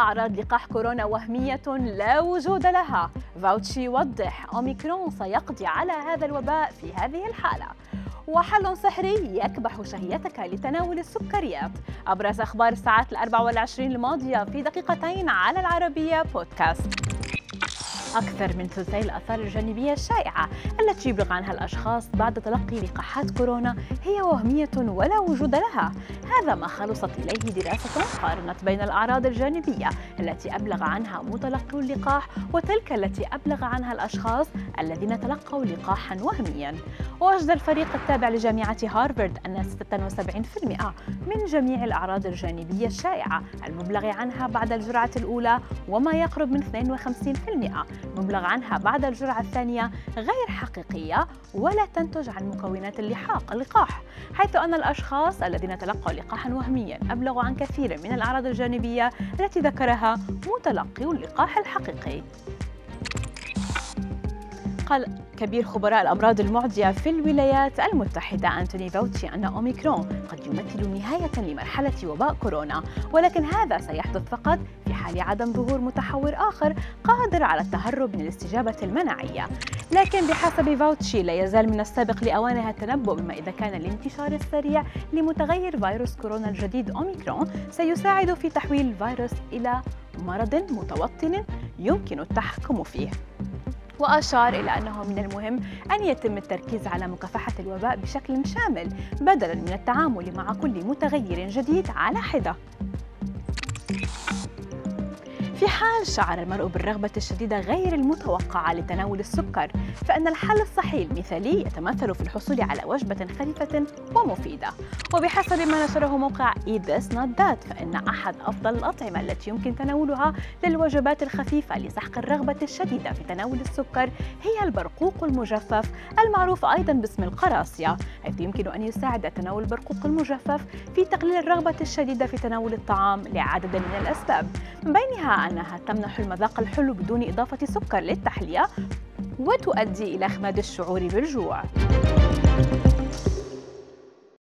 أعراض لقاح كورونا وهمية لا وجود لها. فاوتشي يوضح أوميكرون سيقضي على هذا الوباء في هذه الحالة. وحل سحري يكبح شهيتك لتناول السكريات. أبرز أخبار الساعات الأربع والعشرين الماضية في دقيقتين على العربية بودكاست. أكثر من ثلثي الآثار الجانبية الشائعة التي يبلغ عنها الأشخاص بعد تلقي لقاحات كورونا هي وهمية ولا وجود لها. هذا ما خلصت إليه دراسة قارنت بين الأعراض الجانبية التي أبلغ عنها متلقي اللقاح وتلك التي أبلغ عنها الأشخاص الذين تلقوا لقاحا وهميا. ووجد الفريق التابع لجامعة هارفارد أن 76% من جميع الأعراض الجانبية الشائعة المبلغ عنها بعد الجرعة الأولى وما يقرب من 52% مبلغ عنها بعد الجرعة الثانية غير حقيقية ولا تنتج عن مكونات اللحاق اللقاح حيث أن الأشخاص الذين تلقوا لقاحا وهميا أبلغوا عن كثير من الأعراض الجانبية التي ذكرها متلقي اللقاح الحقيقي. قال كبير خبراء الأمراض المعدية في الولايات المتحدة أنتوني فاوتشي أن أوميكرون قد يمثل نهاية لمرحلة وباء كورونا. ولكن هذا سيحدث فقط في حال عدم ظهور متحور آخر قادر على التهرب من الاستجابة المناعية. لكن بحسب فاوتشي لا يزال من السابق لأوانها التنبؤ بما إذا كان الانتشار السريع لمتغير فيروس كورونا الجديد أوميكرون سيساعد في تحويل الفيروس إلى مرض متوطن يمكن التحكم فيه. وأشار إلى أنه من المهم أن يتم التركيز على مكافحة الوباء بشكل شامل بدلاً من التعامل مع كل متغير جديد على في حال شعر المرء بالرغبة الشديدة غير المتوقعة لتناول السكر فإن الحل الصحي المثالي يتمثل في الحصول على وجبة خفيفة ومفيدة. وبحسب ما نشره موقع Eat This Not فإن أحد أفضل الأطعمة التي يمكن تناولها للوجبات الخفيفة لسحق الرغبة الشديدة في تناول السكر هي البرقوق المجفف المعروف أيضا باسم القراصية حيث يمكن أن يساعد تناول البرقوق المجفف في تقليل الرغبة الشديدة في تناول الطعام لعدد من الأسباب. من بينها أنها تمنح المذاق الحلو بدون إضافة سكر للتحلية وتؤدي إلى إخماد الشعور بالجوع.